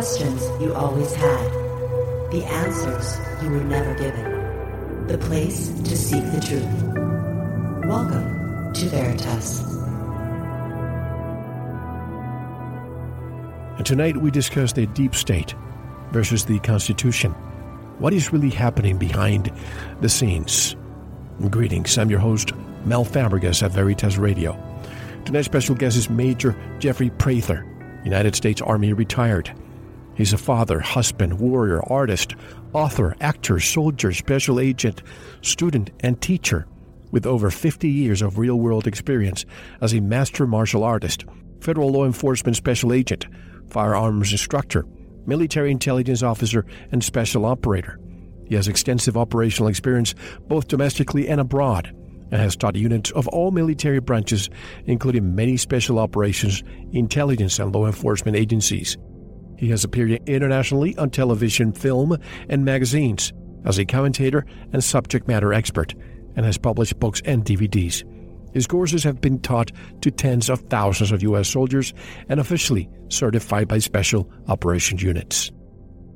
questions you always had. The answers you were never given. The place to seek the truth. Welcome to Veritas. And tonight we discuss the deep state versus the Constitution. What is really happening behind the scenes? Greetings, I'm your host, Mel Fabregas at Veritas Radio. Tonight's special guest is Major Jeffrey Prather, United States Army retired. He's a father, husband, warrior, artist, author, actor, soldier, special agent, student, and teacher with over 50 years of real world experience as a master martial artist, federal law enforcement special agent, firearms instructor, military intelligence officer, and special operator. He has extensive operational experience both domestically and abroad and has taught units of all military branches, including many special operations, intelligence, and law enforcement agencies. He has appeared internationally on television, film, and magazines as a commentator and subject matter expert, and has published books and DVDs. His courses have been taught to tens of thousands of U.S. soldiers and officially certified by special operations units.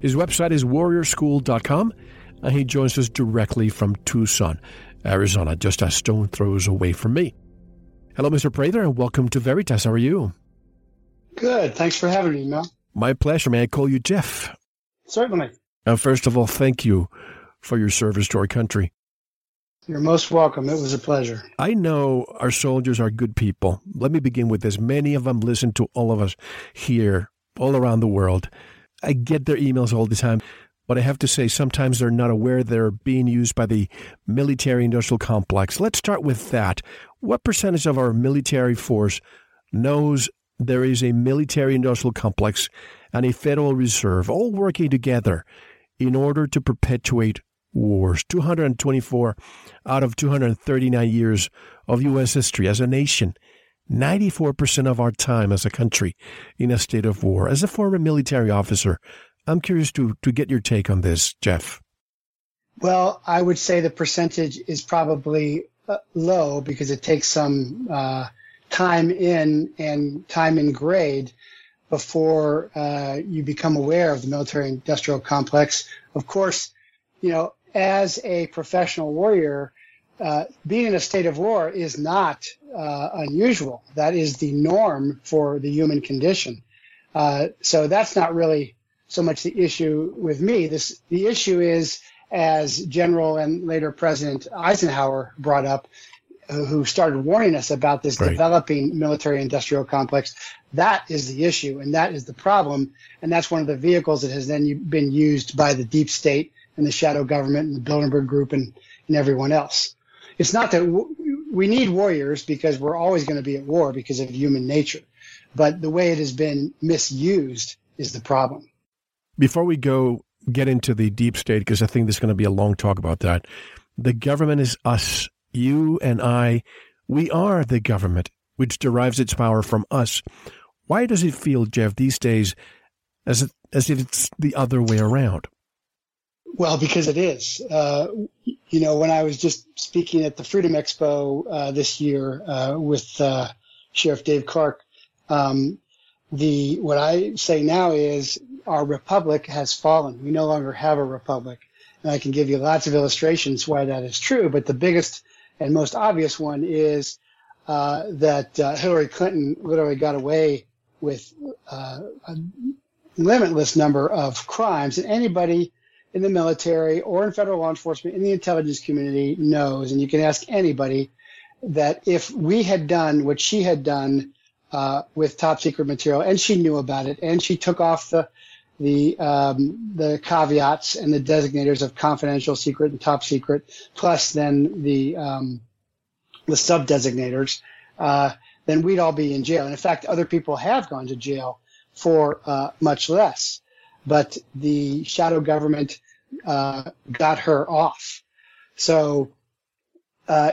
His website is warriorschool.com, and he joins us directly from Tucson. Arizona, just a stone throws away from me. Hello, Mr. Prather, and welcome to Veritas. How are you? Good. Thanks for having me, Mel. My pleasure. May I call you Jeff? Certainly. And first of all, thank you for your service to our country. You're most welcome. It was a pleasure. I know our soldiers are good people. Let me begin with this. Many of them listen to all of us here, all around the world. I get their emails all the time. But I have to say, sometimes they're not aware they're being used by the military industrial complex. Let's start with that. What percentage of our military force knows there is a military industrial complex and a Federal Reserve all working together in order to perpetuate wars? 224 out of 239 years of U.S. history as a nation. 94% of our time as a country in a state of war. As a former military officer, I'm curious to, to get your take on this, Jeff. Well, I would say the percentage is probably uh, low because it takes some uh, time in and time in grade before uh, you become aware of the military industrial complex. Of course, you know, as a professional warrior, uh, being in a state of war is not uh, unusual. That is the norm for the human condition. Uh, so that's not really so much the issue with me. This the issue is as General and later President Eisenhower brought up, who started warning us about this right. developing military-industrial complex. That is the issue, and that is the problem, and that's one of the vehicles that has then been used by the deep state and the shadow government and the Bilderberg Group and, and everyone else. It's not that w- we need warriors because we're always going to be at war because of human nature, but the way it has been misused is the problem. Before we go get into the deep state, because I think there's going to be a long talk about that, the government is us. You and I, we are the government, which derives its power from us. Why does it feel, Jeff, these days as, if, as if it's the other way around? Well, because it is. Uh, you know, when I was just speaking at the Freedom Expo uh, this year uh, with uh, Sheriff Dave Clarke, um, the what I say now is our republic has fallen. We no longer have a republic. And I can give you lots of illustrations why that is true, but the biggest and most obvious one is uh, that uh, Hillary Clinton literally got away with uh, a limitless number of crimes, and anybody in the military or in federal law enforcement in the intelligence community knows, and you can ask anybody that if we had done what she had done uh, with top secret material, and she knew about it, and she took off the the um, the caveats and the designators of confidential, secret, and top secret, plus then the um, the sub designators, uh, then we'd all be in jail. And in fact, other people have gone to jail for uh, much less. But the shadow government uh, got her off. So uh,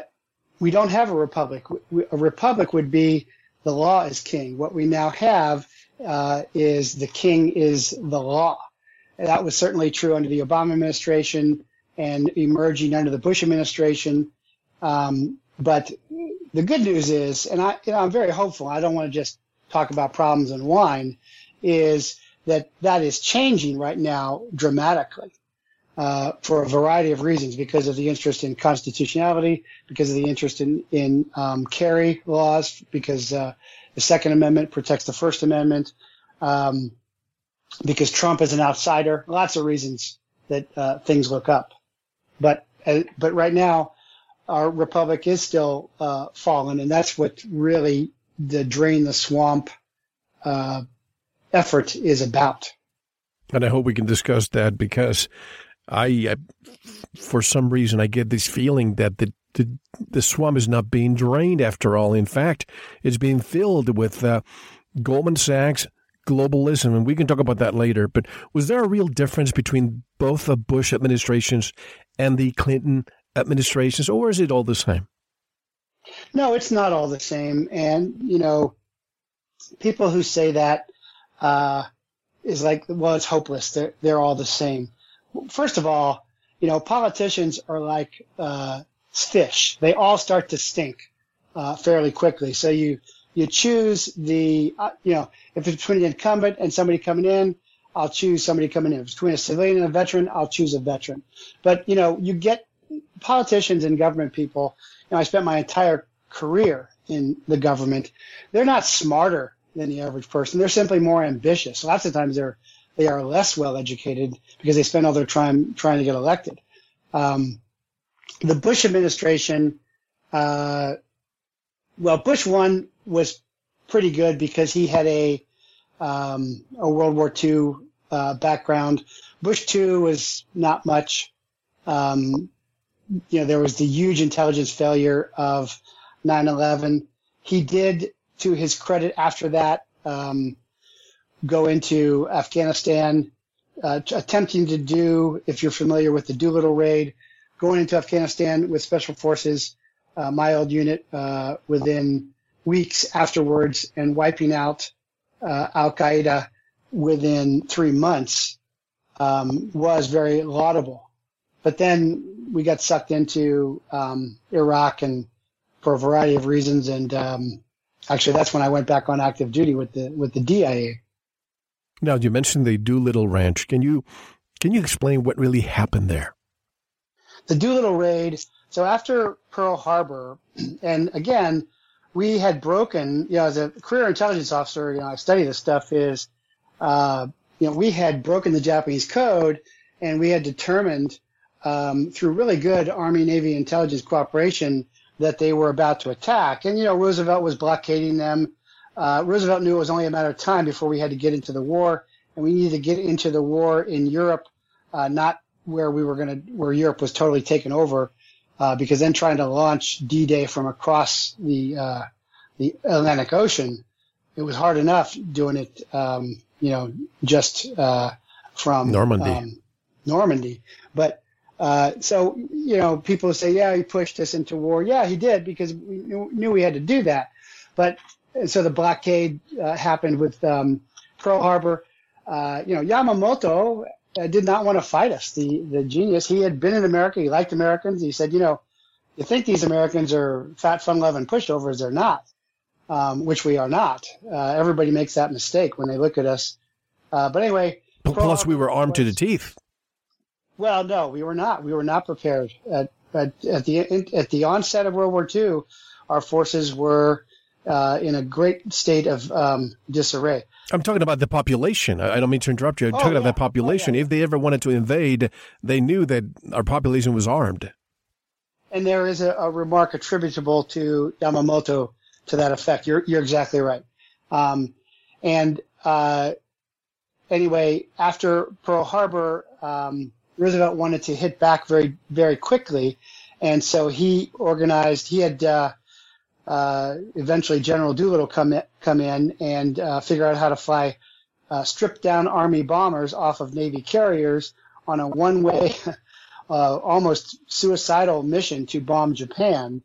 we don't have a republic. A republic would be the law is king. What we now have uh, is the king is the law. That was certainly true under the Obama administration and emerging under the Bush administration. Um, but the good news is, and I, you know, I'm very hopeful. I don't want to just talk about problems and whine. Is that that is changing right now dramatically uh, for a variety of reasons because of the interest in constitutionality, because of the interest in, in um, carry laws, because uh, the Second Amendment protects the First Amendment, um, because Trump is an outsider. Lots of reasons that uh, things look up. But uh, but right now, our republic is still uh, fallen, and that's what really the drain the swamp uh, effort is about. And I hope we can discuss that because I, I, for some reason, I get this feeling that the, the the swamp is not being drained after all. In fact, it's being filled with uh, Goldman Sachs, globalism, and we can talk about that later. But was there a real difference between both the Bush administrations and the Clinton administrations, or is it all the same? No, it's not all the same. And you know, people who say that uh, is like, well, it's hopeless. They're they're all the same. First of all, you know, politicians are like uh, fish. They all start to stink uh, fairly quickly. So you you choose the uh, you know if it's between an incumbent and somebody coming in, I'll choose somebody coming in. If it's between a civilian and a veteran, I'll choose a veteran. But you know, you get politicians and government people. You know, I spent my entire career in the government. They're not smarter than the average person. They're simply more ambitious. Lots of times they're they are less well educated because they spend all their time trying to get elected. Um, the Bush administration, uh, well, Bush one was pretty good because he had a um, a World War II uh, background. Bush two was not much. Um, you know, there was the huge intelligence failure of 9/11. He did, to his credit, after that, um, go into Afghanistan, uh, attempting to do, if you're familiar with the Doolittle raid, going into Afghanistan with special forces, uh, my old unit, uh, within weeks afterwards, and wiping out uh, Al Qaeda within three months um, was very laudable. But then we got sucked into um, Iraq and for a variety of reasons. And um, actually, that's when I went back on active duty with the with the DIA. Now, you mentioned the Doolittle Ranch. Can you can you explain what really happened there? The Doolittle raid. So after Pearl Harbor, and again, we had broken. You know, as a career intelligence officer, you know, I study this stuff. Is uh, you know, we had broken the Japanese code, and we had determined um, through really good Army Navy intelligence cooperation that they were about to attack. And, you know, Roosevelt was blockading them. Uh, Roosevelt knew it was only a matter of time before we had to get into the war. And we needed to get into the war in Europe, uh, not where we were going to, where Europe was totally taken over, uh, because then trying to launch D-Day from across the, uh, the Atlantic Ocean, it was hard enough doing it, um, you know, just, uh, from Normandy. Um, Normandy. But uh, so, you know, people say, yeah, he pushed us into war. Yeah, he did because we knew we had to do that. But so the blockade uh, happened with um, Pearl Harbor. Uh, you know, Yamamoto did not want to fight us. The the genius. He had been in America. He liked Americans. He said, you know, you think these Americans are fat, fun loving pushovers? They're not, um, which we are not. Uh, everybody makes that mistake when they look at us. Uh, but anyway. Plus, we were armed was, to the teeth. Well, no, we were not. We were not prepared at at, at the at the onset of World War II. Our forces were uh, in a great state of um, disarray. I'm talking about the population. I don't mean to interrupt you. I'm oh, talking yeah. about the population. Oh, yeah. If they ever wanted to invade, they knew that our population was armed. And there is a, a remark attributable to Yamamoto to that effect. You're you're exactly right. Um, and uh, anyway, after Pearl Harbor, um, Roosevelt wanted to hit back very, very quickly. And so he organized, he had, uh, uh, eventually General Doolittle come in, come in and uh, figure out how to fly uh, stripped down Army bombers off of Navy carriers on a one way, uh, almost suicidal mission to bomb Japan.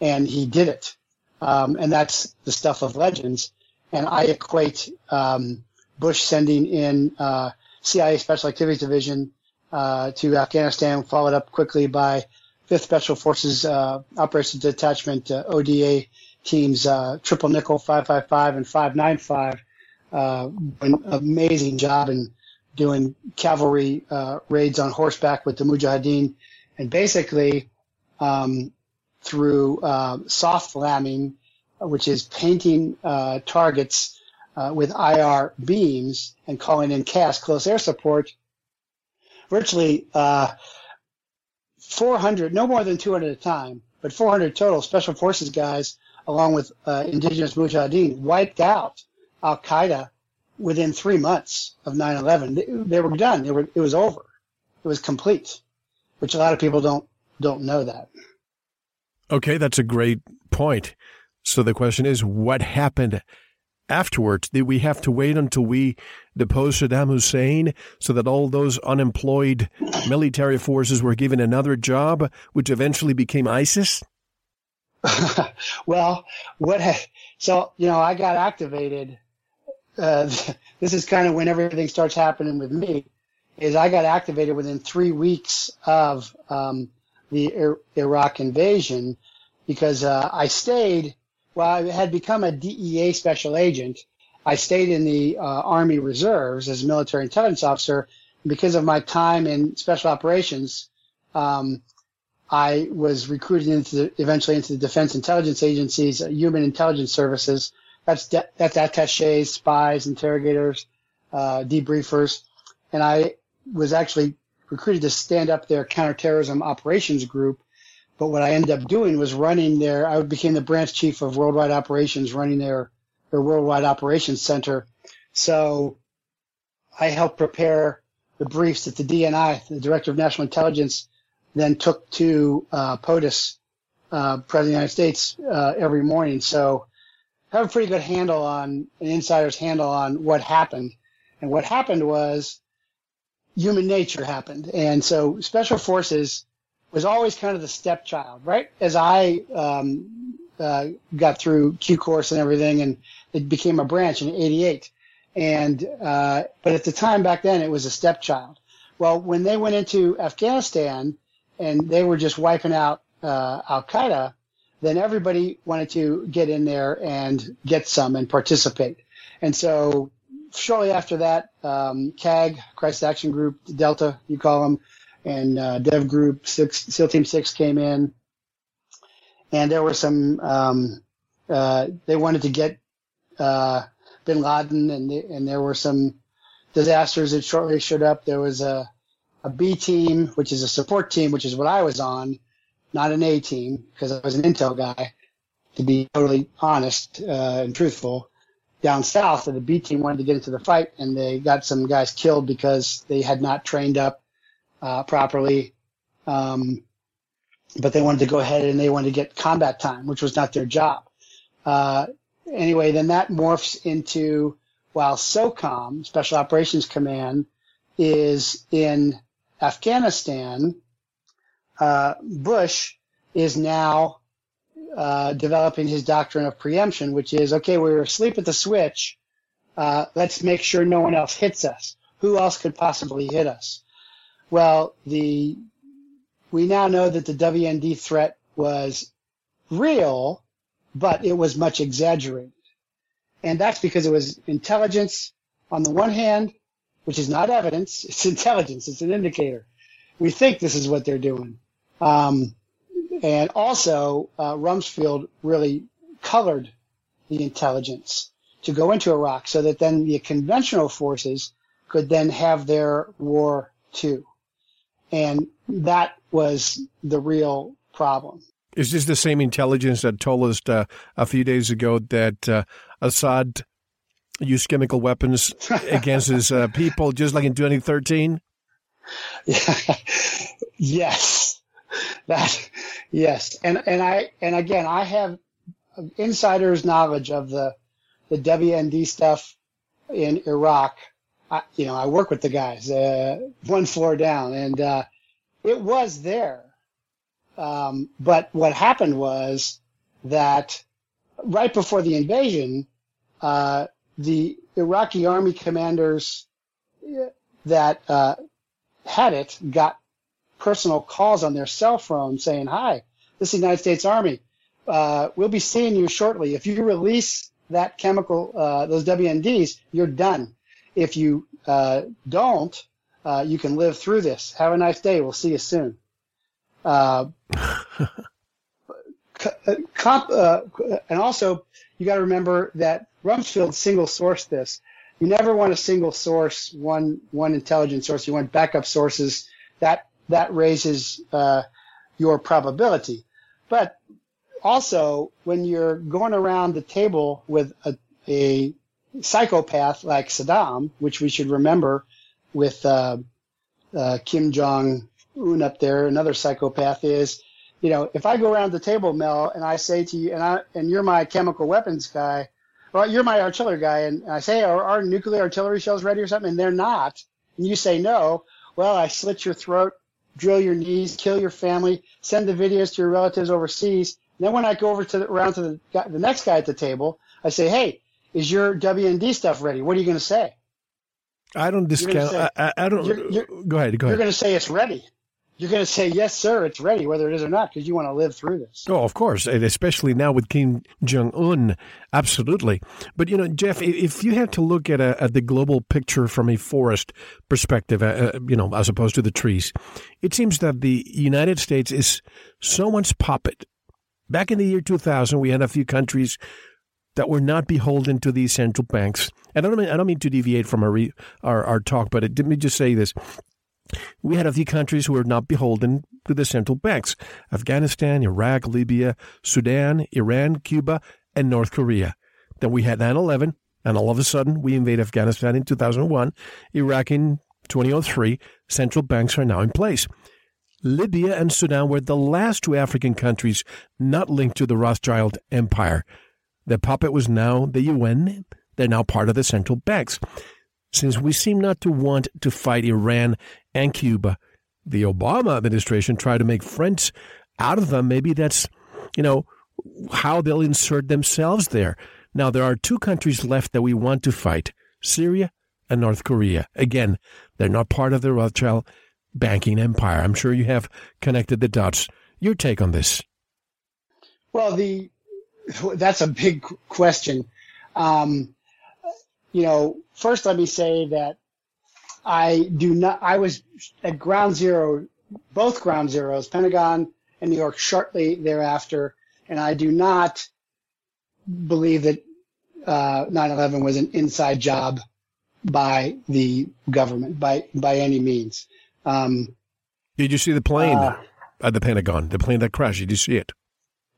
And he did it. Um, and that's the stuff of legends. And I equate um, Bush sending in uh, CIA Special Activities Division uh, to Afghanistan, followed up quickly by 5th Special Forces uh, Operations Detachment uh, ODA teams uh, Triple Nickel 555 and 595 uh, an amazing job in doing cavalry uh, raids on horseback with the Mujahideen, and basically um, through uh, SOFLAMing, which is painting uh, targets uh, with IR beams and calling in CAS, close air support. Virtually uh, 400, no more than 200 at a time, but 400 total special forces guys, along with uh, indigenous Mujahideen, wiped out Al Qaeda within three months of 9/11. They, they were done. They were. It was over. It was complete, which a lot of people don't don't know that. Okay, that's a great point. So the question is, what happened afterwards? Did we have to wait until we deposed Saddam Hussein so that all those unemployed military forces were given another job, which eventually became ISIS? well, what? Ha- so you know, I got activated. Uh, this is kind of when everything starts happening with me. Is I got activated within three weeks of um, the Iraq invasion because uh, I stayed. Well, I had become a DEA special agent. I stayed in the uh, Army Reserves as a military intelligence officer. Because of my time in special operations, um, I was recruited into the, eventually into the Defense Intelligence Agency's uh, Human Intelligence Services. That's de- that's attachés, spies, interrogators, uh, debriefers, and I was actually recruited to stand up their counterterrorism operations group. But what I ended up doing was running their. I became the branch chief of worldwide operations, running their their worldwide operations center. So I helped prepare the briefs that the DNI, the Director of National Intelligence, then took to uh, POTUS, uh, President of the United States, uh, every morning. So I have a pretty good handle on an insider's handle on what happened. And what happened was human nature happened. And so special forces was always kind of the stepchild, right? As I um, uh, got through Q course and everything, and it became a branch in '88. And uh, but at the time back then, it was a stepchild. Well, when they went into Afghanistan, and they were just wiping out uh, Al Qaeda, then everybody wanted to get in there and get some and participate. And so shortly after that, um, CAG, Christ Action Group, Delta, you call them, and uh, Dev Group, six, SEAL Team 6 came in. And there were some, um, uh, they wanted to get uh, bin Laden, and, and there were some disasters that shortly showed up. There was a a B team, which is a support team, which is what I was on, not an A team, because I was an intel guy, to be totally honest uh, and truthful. Down south, the B team wanted to get into the fight, and they got some guys killed because they had not trained up uh, properly. Um, but they wanted to go ahead and they wanted to get combat time, which was not their job. Uh, anyway, then that morphs into while SOCOM, Special Operations Command, is in Afghanistan, uh, Bush is now uh, developing his doctrine of preemption, which is okay, we are asleep at the switch. Uh, let's make sure no one else hits us. Who else could possibly hit us? Well, the we now know that the WMD threat was real, but it was much exaggerated. And that's because it was intelligence on the one hand which is not evidence. It's intelligence. It's an indicator. We think this is what they're doing. Um, and also, uh, Rumsfeld really colored the intelligence to go into Iraq so that then the conventional forces could then have their war too. And that was the real problem. Is this the same intelligence that told us uh, a few days ago that uh, Assad used chemical weapons against his uh, people, just like in 2013? yes, that yes, and and I and again I have insider's knowledge of the the WMD stuff in Iraq. I, you know, I work with the guys uh, one floor down, and uh, it was there. Um, but what happened was that right before the invasion, uh, the Iraqi army commanders that uh, had it got personal calls on their cell phone saying, "Hi, this is the United States Army. Uh, we'll be seeing you shortly. If you release that chemical, uh, those WMDs, you're done. If you uh, don't, uh, you can live through this. Have a nice day. We'll see you soon. Uh, uh, comp, uh, and also, you got to remember that Rumsfeld single sourced this. You never want to single source one one intelligence source. You want backup sources. That that raises uh, your probability. But also, when you're going around the table with a, a psychopath like Saddam, which we should remember with uh, uh, Kim Jong Un up there, another psychopath is, you know, if I go around the table, Mel, and I say to you, and I and you're my chemical weapons guy, well, you're my artillery guy, and I say, are our nuclear artillery shells ready or something? And they're not, and you say no. Well, I slit your throat, drill your knees, kill your family, send the videos to your relatives overseas. And then when I go over to the, around to the, the next guy at the table, I say, hey, is your WMD stuff ready? What are you going to say? I don't discount. Say, I, I, don't. You're, you're, go ahead. Go ahead. You're going to say it's ready. You're going to say yes, sir. It's ready, whether it is or not, because you want to live through this. Oh, of course, and especially now with Kim Jong Un, absolutely. But you know, Jeff, if you had to look at a, at the global picture from a forest perspective, uh, uh, you know, as opposed to the trees, it seems that the United States is someone's puppet. Back in the year 2000, we had a few countries that were not beholden to these central banks. And I don't mean, I don't mean to deviate from our, re, our, our talk, but let me just say this. We had a few countries who were not beholden to the central banks Afghanistan, Iraq, Libya, Sudan, Iran, Cuba, and North Korea. Then we had 9 11, and all of a sudden we invade Afghanistan in 2001, Iraq in 2003. Central banks are now in place. Libya and Sudan were the last two African countries not linked to the Rothschild Empire. The puppet was now the UN. They're now part of the central banks. Since we seem not to want to fight Iran and Cuba, the Obama administration tried to make friends out of them. Maybe that's, you know, how they'll insert themselves there. Now, there are two countries left that we want to fight Syria and North Korea. Again, they're not part of the Rothschild banking empire. I'm sure you have connected the dots. Your take on this? Well, the that's a big question. Um, you know, first let me say that I do not. I was at ground zero, both ground zeros, Pentagon and New York, shortly thereafter, and I do not believe that uh, 9/11 was an inside job by the government by by any means. Um, Did you see the plane uh, at the Pentagon? The plane that crashed. Did you see it?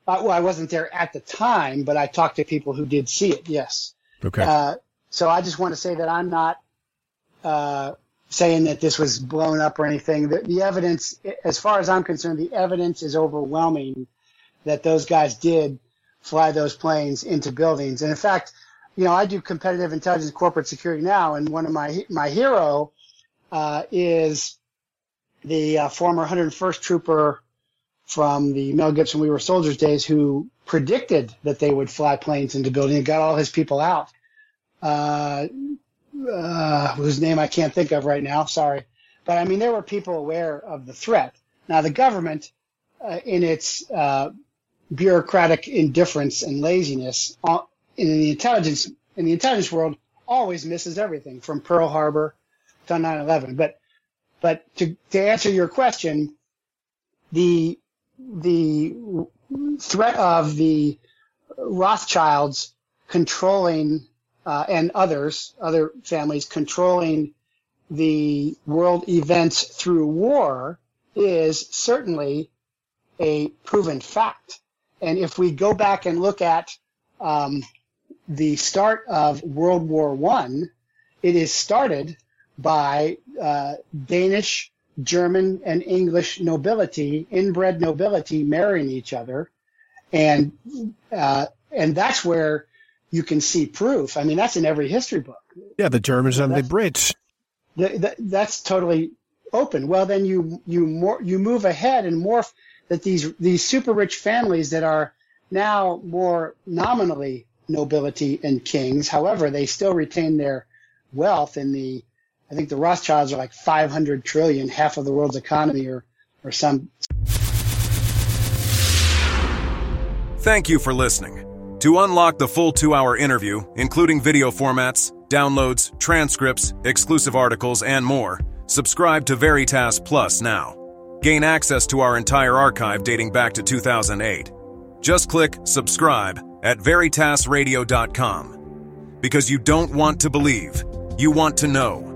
Uh, well, I wasn't there at the time, but I talked to people who did see it. Yes. Okay. Uh, so I just want to say that I'm not uh, saying that this was blown up or anything. The, the, evidence, as far as I'm concerned, the evidence is overwhelming that those guys did fly those planes into buildings. And in fact, you know, I do competitive intelligence corporate security now, and one of my my hero uh, is the uh, former 101st Trooper from the Mel Gibson We Were Soldiers days who predicted that they would fly planes into building and got all his people out. Uh, uh, whose name I can't think of right now. Sorry. But I mean, there were people aware of the threat. Now, the government, uh, in its uh, bureaucratic indifference and laziness, uh, in the intelligence in the intelligence world, always misses everything from Pearl Harbor to 9/11. But but to to answer your question, the the threat of the Rothschilds controlling uh, and others, other families controlling the world events through war is certainly a proven fact. And if we go back and look at um, the start of World War One, it is started by uh, Danish German and English nobility, inbred nobility, marrying each other, and uh, and that's where you can see proof. I mean, that's in every history book. Yeah, the Germans and the Brits. The, the, that's totally open. Well, then you you more you move ahead and morph that these these super rich families that are now more nominally nobility and kings. However, they still retain their wealth in the I think the Rothschilds are like 500 trillion, half of the world's economy, or or some. Thank you for listening. To unlock the full two hour interview, including video formats, downloads, transcripts, exclusive articles, and more, subscribe to Veritas Plus now. Gain access to our entire archive dating back to 2008. Just click subscribe at veritasradio.com. Because you don't want to believe, you want to know.